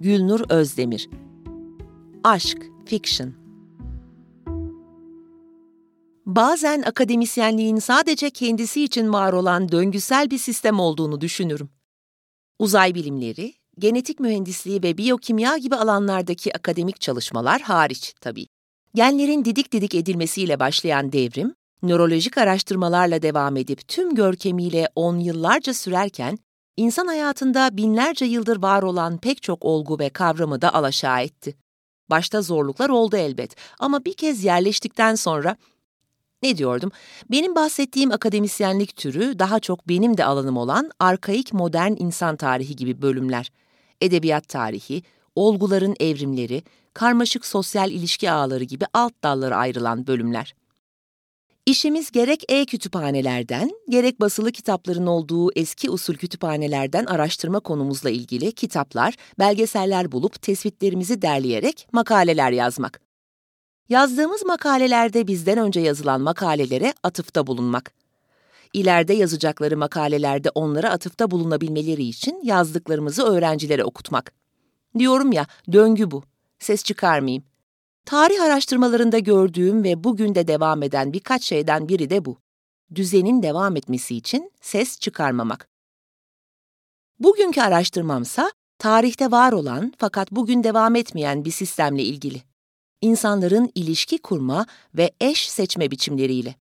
Gülnur Özdemir Aşk, Fiction Bazen akademisyenliğin sadece kendisi için var olan döngüsel bir sistem olduğunu düşünürüm. Uzay bilimleri, genetik mühendisliği ve biyokimya gibi alanlardaki akademik çalışmalar hariç tabii. Genlerin didik didik edilmesiyle başlayan devrim, nörolojik araştırmalarla devam edip tüm görkemiyle on yıllarca sürerken, insan hayatında binlerce yıldır var olan pek çok olgu ve kavramı da alaşağı etti. Başta zorluklar oldu elbet ama bir kez yerleştikten sonra ne diyordum? Benim bahsettiğim akademisyenlik türü daha çok benim de alanım olan arkaik modern insan tarihi gibi bölümler. Edebiyat tarihi, olguların evrimleri, karmaşık sosyal ilişki ağları gibi alt dallara ayrılan bölümler. İşimiz gerek e-kütüphanelerden, gerek basılı kitapların olduğu eski usul kütüphanelerden araştırma konumuzla ilgili kitaplar, belgeseller bulup tespitlerimizi derleyerek makaleler yazmak. Yazdığımız makalelerde bizden önce yazılan makalelere atıfta bulunmak. İleride yazacakları makalelerde onlara atıfta bulunabilmeleri için yazdıklarımızı öğrencilere okutmak. Diyorum ya, döngü bu. Ses çıkarmayayım. Tarih araştırmalarında gördüğüm ve bugün de devam eden birkaç şeyden biri de bu. Düzenin devam etmesi için ses çıkarmamak. Bugünkü araştırmamsa tarihte var olan fakat bugün devam etmeyen bir sistemle ilgili. İnsanların ilişki kurma ve eş seçme biçimleriyle.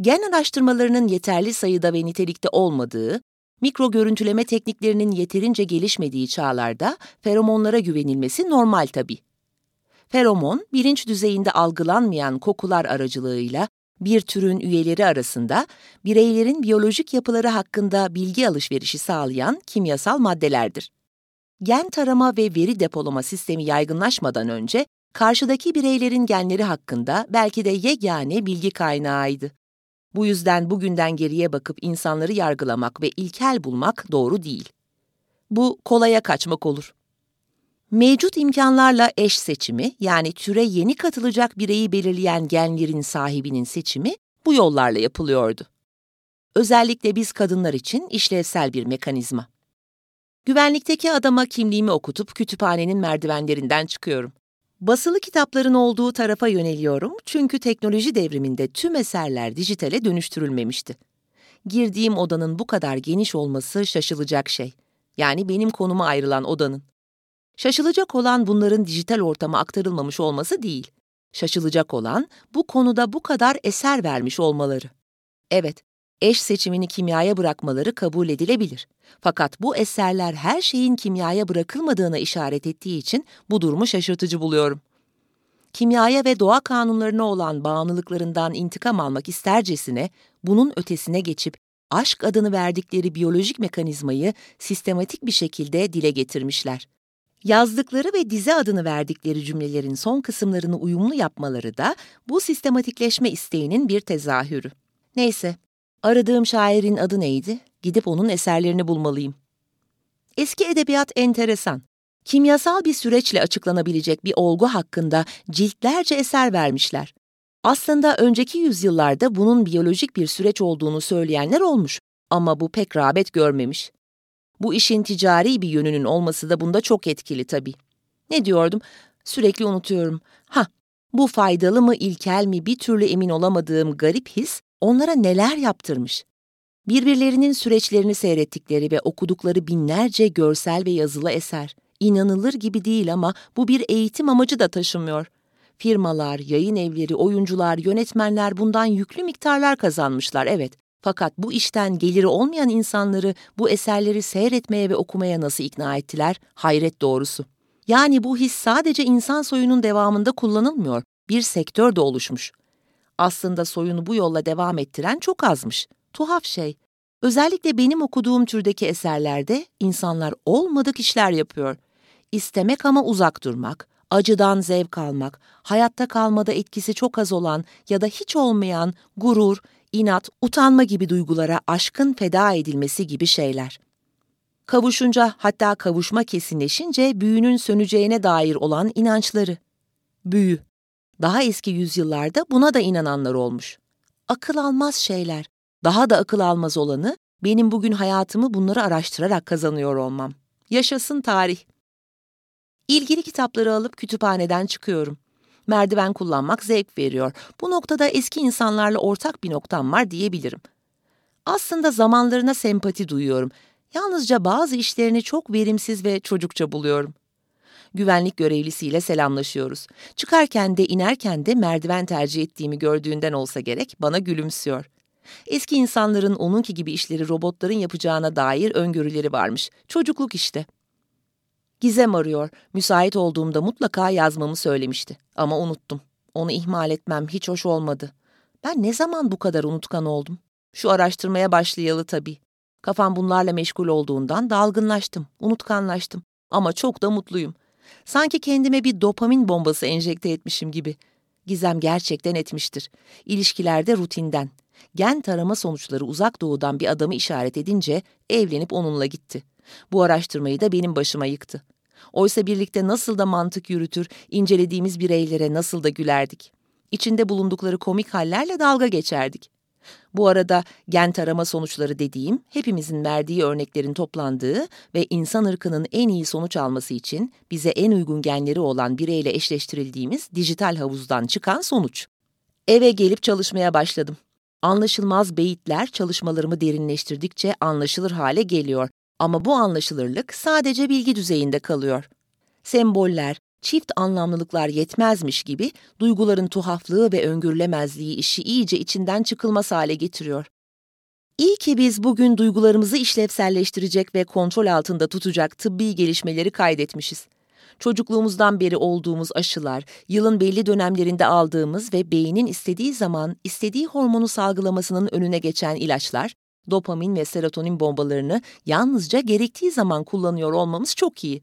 Gen araştırmalarının yeterli sayıda ve nitelikte olmadığı, mikro görüntüleme tekniklerinin yeterince gelişmediği çağlarda feromonlara güvenilmesi normal tabii. Feromon, bilinç düzeyinde algılanmayan kokular aracılığıyla bir türün üyeleri arasında bireylerin biyolojik yapıları hakkında bilgi alışverişi sağlayan kimyasal maddelerdir. Gen tarama ve veri depolama sistemi yaygınlaşmadan önce karşıdaki bireylerin genleri hakkında belki de yegane bilgi kaynağıydı. Bu yüzden bugünden geriye bakıp insanları yargılamak ve ilkel bulmak doğru değil. Bu kolaya kaçmak olur. Mevcut imkanlarla eş seçimi yani türe yeni katılacak bireyi belirleyen genlerin sahibinin seçimi bu yollarla yapılıyordu. Özellikle biz kadınlar için işlevsel bir mekanizma. Güvenlikteki adama kimliğimi okutup kütüphanenin merdivenlerinden çıkıyorum. Basılı kitapların olduğu tarafa yöneliyorum çünkü teknoloji devriminde tüm eserler dijitale dönüştürülmemişti. Girdiğim odanın bu kadar geniş olması şaşılacak şey. Yani benim konuma ayrılan odanın. Şaşılacak olan bunların dijital ortama aktarılmamış olması değil. Şaşılacak olan bu konuda bu kadar eser vermiş olmaları. Evet, eş seçimini kimyaya bırakmaları kabul edilebilir. Fakat bu eserler her şeyin kimyaya bırakılmadığına işaret ettiği için bu durumu şaşırtıcı buluyorum. Kimyaya ve doğa kanunlarına olan bağımlılıklarından intikam almak istercesine bunun ötesine geçip aşk adını verdikleri biyolojik mekanizmayı sistematik bir şekilde dile getirmişler. Yazdıkları ve dize adını verdikleri cümlelerin son kısımlarını uyumlu yapmaları da bu sistematikleşme isteğinin bir tezahürü. Neyse, aradığım şairin adı neydi? Gidip onun eserlerini bulmalıyım. Eski edebiyat enteresan. Kimyasal bir süreçle açıklanabilecek bir olgu hakkında ciltlerce eser vermişler. Aslında önceki yüzyıllarda bunun biyolojik bir süreç olduğunu söyleyenler olmuş ama bu pek rağbet görmemiş. Bu işin ticari bir yönünün olması da bunda çok etkili tabii. Ne diyordum? Sürekli unutuyorum. Ha, bu faydalı mı, ilkel mi bir türlü emin olamadığım garip his onlara neler yaptırmış. Birbirlerinin süreçlerini seyrettikleri ve okudukları binlerce görsel ve yazılı eser. İnanılır gibi değil ama bu bir eğitim amacı da taşımıyor. Firmalar, yayın evleri, oyuncular, yönetmenler bundan yüklü miktarlar kazanmışlar evet. Fakat bu işten geliri olmayan insanları bu eserleri seyretmeye ve okumaya nasıl ikna ettiler? Hayret doğrusu. Yani bu his sadece insan soyunun devamında kullanılmıyor, bir sektör de oluşmuş. Aslında soyunu bu yolla devam ettiren çok azmış. Tuhaf şey. Özellikle benim okuduğum türdeki eserlerde insanlar olmadık işler yapıyor. İstemek ama uzak durmak, acıdan zevk almak, hayatta kalmada etkisi çok az olan ya da hiç olmayan gurur, inat, utanma gibi duygulara aşkın feda edilmesi gibi şeyler. Kavuşunca hatta kavuşma kesinleşince büyünün söneceğine dair olan inançları. Büyü. Daha eski yüzyıllarda buna da inananlar olmuş. Akıl almaz şeyler. Daha da akıl almaz olanı benim bugün hayatımı bunları araştırarak kazanıyor olmam. Yaşasın tarih. İlgili kitapları alıp kütüphaneden çıkıyorum. Merdiven kullanmak zevk veriyor. Bu noktada eski insanlarla ortak bir noktam var diyebilirim. Aslında zamanlarına sempati duyuyorum. Yalnızca bazı işlerini çok verimsiz ve çocukça buluyorum. Güvenlik görevlisiyle selamlaşıyoruz. Çıkarken de inerken de merdiven tercih ettiğimi gördüğünden olsa gerek bana gülümsüyor. Eski insanların onunki gibi işleri robotların yapacağına dair öngörüleri varmış. Çocukluk işte. Gizem arıyor. Müsait olduğumda mutlaka yazmamı söylemişti. Ama unuttum. Onu ihmal etmem hiç hoş olmadı. Ben ne zaman bu kadar unutkan oldum? Şu araştırmaya başlayalı tabii. Kafam bunlarla meşgul olduğundan dalgınlaştım, unutkanlaştım. Ama çok da mutluyum. Sanki kendime bir dopamin bombası enjekte etmişim gibi. Gizem gerçekten etmiştir. İlişkilerde rutinden. Gen tarama sonuçları uzak doğudan bir adamı işaret edince evlenip onunla gitti. Bu araştırmayı da benim başıma yıktı. Oysa birlikte nasıl da mantık yürütür, incelediğimiz bireylere nasıl da gülerdik. İçinde bulundukları komik hallerle dalga geçerdik. Bu arada gen tarama sonuçları dediğim, hepimizin verdiği örneklerin toplandığı ve insan ırkının en iyi sonuç alması için bize en uygun genleri olan bireyle eşleştirildiğimiz dijital havuzdan çıkan sonuç. Eve gelip çalışmaya başladım. Anlaşılmaz beyitler çalışmalarımı derinleştirdikçe anlaşılır hale geliyor ama bu anlaşılırlık sadece bilgi düzeyinde kalıyor. Semboller, çift anlamlılıklar yetmezmiş gibi duyguların tuhaflığı ve öngörülemezliği işi iyice içinden çıkılmaz hale getiriyor. İyi ki biz bugün duygularımızı işlevselleştirecek ve kontrol altında tutacak tıbbi gelişmeleri kaydetmişiz. Çocukluğumuzdan beri olduğumuz aşılar, yılın belli dönemlerinde aldığımız ve beynin istediği zaman istediği hormonu salgılamasının önüne geçen ilaçlar, dopamin ve serotonin bombalarını yalnızca gerektiği zaman kullanıyor olmamız çok iyi.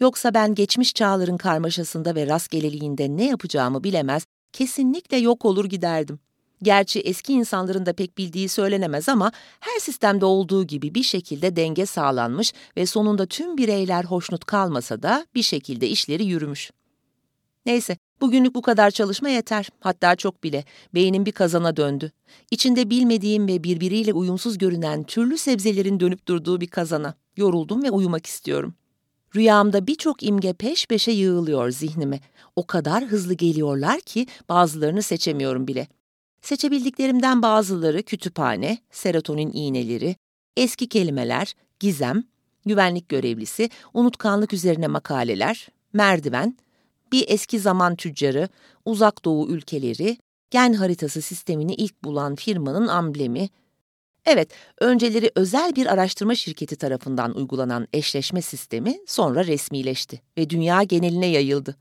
Yoksa ben geçmiş çağların karmaşasında ve rastgeleliğinde ne yapacağımı bilemez, kesinlikle yok olur giderdim. Gerçi eski insanların da pek bildiği söylenemez ama her sistemde olduğu gibi bir şekilde denge sağlanmış ve sonunda tüm bireyler hoşnut kalmasa da bir şekilde işleri yürümüş. Neyse, bugünlük bu kadar çalışma yeter. Hatta çok bile. Beynim bir kazana döndü. İçinde bilmediğim ve birbiriyle uyumsuz görünen türlü sebzelerin dönüp durduğu bir kazana. Yoruldum ve uyumak istiyorum. Rüyamda birçok imge peş peşe yığılıyor zihnime. O kadar hızlı geliyorlar ki bazılarını seçemiyorum bile. Seçebildiklerimden bazıları kütüphane, serotonin iğneleri, eski kelimeler, gizem, güvenlik görevlisi, unutkanlık üzerine makaleler, merdiven, bir eski zaman tüccarı, uzak doğu ülkeleri, gen haritası sistemini ilk bulan firmanın amblemi, Evet, önceleri özel bir araştırma şirketi tarafından uygulanan eşleşme sistemi sonra resmileşti ve dünya geneline yayıldı.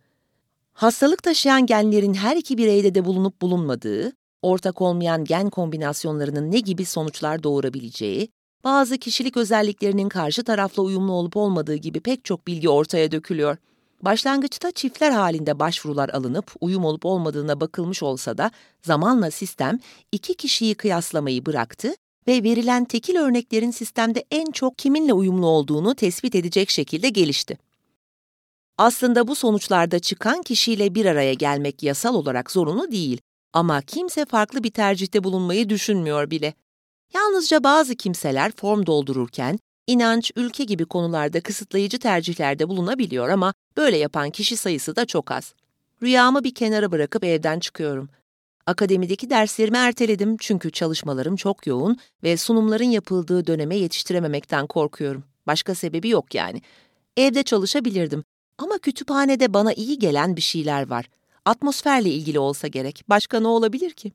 Hastalık taşıyan genlerin her iki bireyde de bulunup bulunmadığı, ortak olmayan gen kombinasyonlarının ne gibi sonuçlar doğurabileceği, bazı kişilik özelliklerinin karşı tarafla uyumlu olup olmadığı gibi pek çok bilgi ortaya dökülüyor. Başlangıçta çiftler halinde başvurular alınıp uyum olup olmadığına bakılmış olsa da zamanla sistem iki kişiyi kıyaslamayı bıraktı ve verilen tekil örneklerin sistemde en çok kiminle uyumlu olduğunu tespit edecek şekilde gelişti. Aslında bu sonuçlarda çıkan kişiyle bir araya gelmek yasal olarak zorunlu değil ama kimse farklı bir tercihte bulunmayı düşünmüyor bile. Yalnızca bazı kimseler form doldururken inanç, ülke gibi konularda kısıtlayıcı tercihlerde bulunabiliyor ama böyle yapan kişi sayısı da çok az. Rüyamı bir kenara bırakıp evden çıkıyorum. Akademideki derslerimi erteledim çünkü çalışmalarım çok yoğun ve sunumların yapıldığı döneme yetiştirememekten korkuyorum. Başka sebebi yok yani. Evde çalışabilirdim ama kütüphanede bana iyi gelen bir şeyler var. Atmosferle ilgili olsa gerek. Başka ne olabilir ki?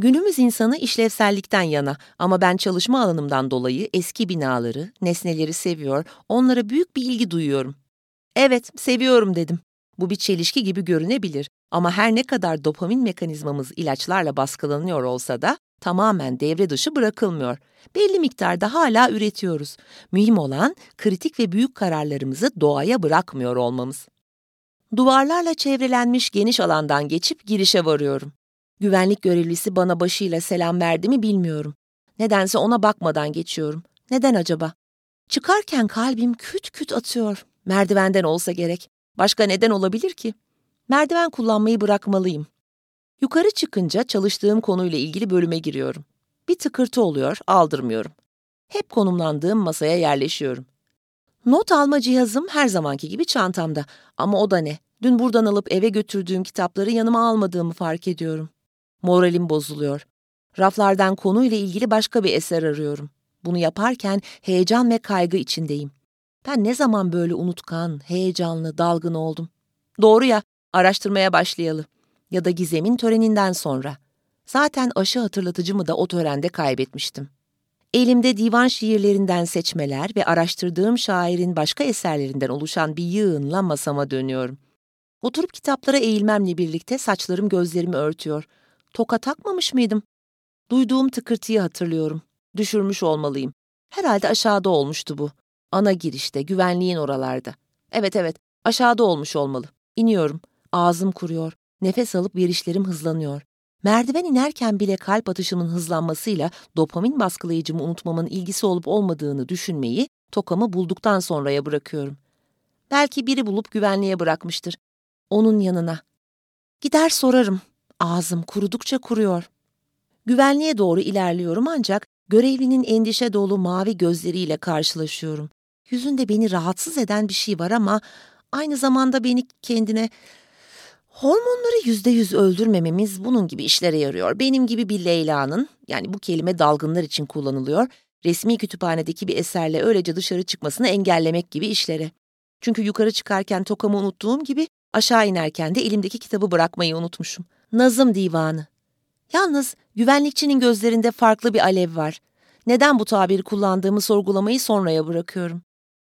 Günümüz insanı işlevsellikten yana ama ben çalışma alanımdan dolayı eski binaları, nesneleri seviyor, onlara büyük bir ilgi duyuyorum. Evet, seviyorum dedim. Bu bir çelişki gibi görünebilir ama her ne kadar dopamin mekanizmamız ilaçlarla baskılanıyor olsa da tamamen devre dışı bırakılmıyor. Belli miktarda hala üretiyoruz. Mühim olan kritik ve büyük kararlarımızı doğaya bırakmıyor olmamız. Duvarlarla çevrelenmiş geniş alandan geçip girişe varıyorum. Güvenlik görevlisi bana başıyla selam verdi mi bilmiyorum. Nedense ona bakmadan geçiyorum. Neden acaba? Çıkarken kalbim küt küt atıyor. Merdivenden olsa gerek. Başka neden olabilir ki? Merdiven kullanmayı bırakmalıyım. Yukarı çıkınca çalıştığım konuyla ilgili bölüme giriyorum. Bir tıkırtı oluyor, aldırmıyorum. Hep konumlandığım masaya yerleşiyorum. Not alma cihazım her zamanki gibi çantamda. Ama o da ne? Dün buradan alıp eve götürdüğüm kitapları yanıma almadığımı fark ediyorum. Moralim bozuluyor. Raflardan konuyla ilgili başka bir eser arıyorum. Bunu yaparken heyecan ve kaygı içindeyim. Ben ne zaman böyle unutkan, heyecanlı, dalgın oldum? Doğru ya, araştırmaya başlayalı. Ya da Gizem'in töreninden sonra. Zaten aşı hatırlatıcımı da o törende kaybetmiştim. Elimde divan şiirlerinden seçmeler ve araştırdığım şairin başka eserlerinden oluşan bir yığınla masama dönüyorum. Oturup kitaplara eğilmemle birlikte saçlarım gözlerimi örtüyor. Toka takmamış mıydım? Duyduğum tıkırtıyı hatırlıyorum. Düşürmüş olmalıyım. Herhalde aşağıda olmuştu bu. Ana girişte, güvenliğin oralarda. Evet evet, aşağıda olmuş olmalı. İniyorum. Ağzım kuruyor. Nefes alıp verişlerim hızlanıyor. Merdiven inerken bile kalp atışımın hızlanmasıyla dopamin baskılayıcımı unutmamın ilgisi olup olmadığını düşünmeyi tokamı bulduktan sonraya bırakıyorum. Belki biri bulup güvenliğe bırakmıştır. Onun yanına. Gider sorarım. Ağzım kurudukça kuruyor. Güvenliğe doğru ilerliyorum ancak görevlinin endişe dolu mavi gözleriyle karşılaşıyorum. Yüzünde beni rahatsız eden bir şey var ama aynı zamanda beni kendine Hormonları yüzde yüz öldürmememiz bunun gibi işlere yarıyor. Benim gibi bir Leyla'nın, yani bu kelime dalgınlar için kullanılıyor, resmi kütüphanedeki bir eserle öylece dışarı çıkmasını engellemek gibi işlere. Çünkü yukarı çıkarken tokamı unuttuğum gibi aşağı inerken de elimdeki kitabı bırakmayı unutmuşum. Nazım Divanı. Yalnız güvenlikçinin gözlerinde farklı bir alev var. Neden bu tabiri kullandığımı sorgulamayı sonraya bırakıyorum.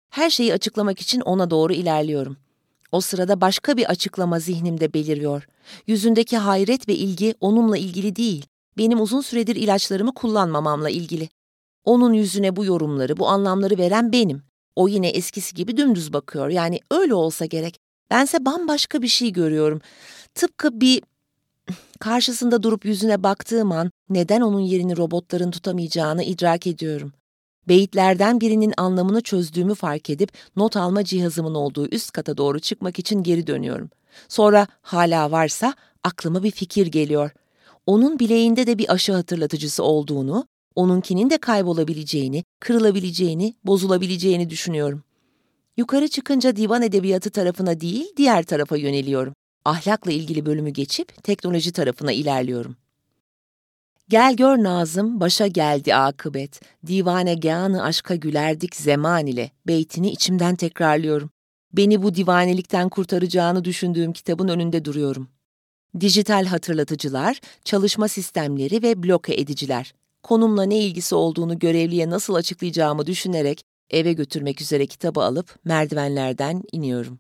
Her şeyi açıklamak için ona doğru ilerliyorum. O sırada başka bir açıklama zihnimde beliriyor. Yüzündeki hayret ve ilgi onunla ilgili değil, benim uzun süredir ilaçlarımı kullanmamamla ilgili. Onun yüzüne bu yorumları, bu anlamları veren benim. O yine eskisi gibi dümdüz bakıyor. Yani öyle olsa gerek. Bense bambaşka bir şey görüyorum. Tıpkı bir karşısında durup yüzüne baktığım an neden onun yerini robotların tutamayacağını idrak ediyorum. Beyitlerden birinin anlamını çözdüğümü fark edip not alma cihazımın olduğu üst kata doğru çıkmak için geri dönüyorum. Sonra hala varsa aklıma bir fikir geliyor. Onun bileğinde de bir aşı hatırlatıcısı olduğunu, onunkinin de kaybolabileceğini, kırılabileceğini, bozulabileceğini düşünüyorum. Yukarı çıkınca divan edebiyatı tarafına değil, diğer tarafa yöneliyorum. Ahlakla ilgili bölümü geçip teknoloji tarafına ilerliyorum. Gel gör Nazım, başa geldi akıbet. Divane gânı aşka gülerdik zeman ile. Beytini içimden tekrarlıyorum. Beni bu divanelikten kurtaracağını düşündüğüm kitabın önünde duruyorum. Dijital hatırlatıcılar, çalışma sistemleri ve bloke ediciler. Konumla ne ilgisi olduğunu görevliye nasıl açıklayacağımı düşünerek eve götürmek üzere kitabı alıp merdivenlerden iniyorum.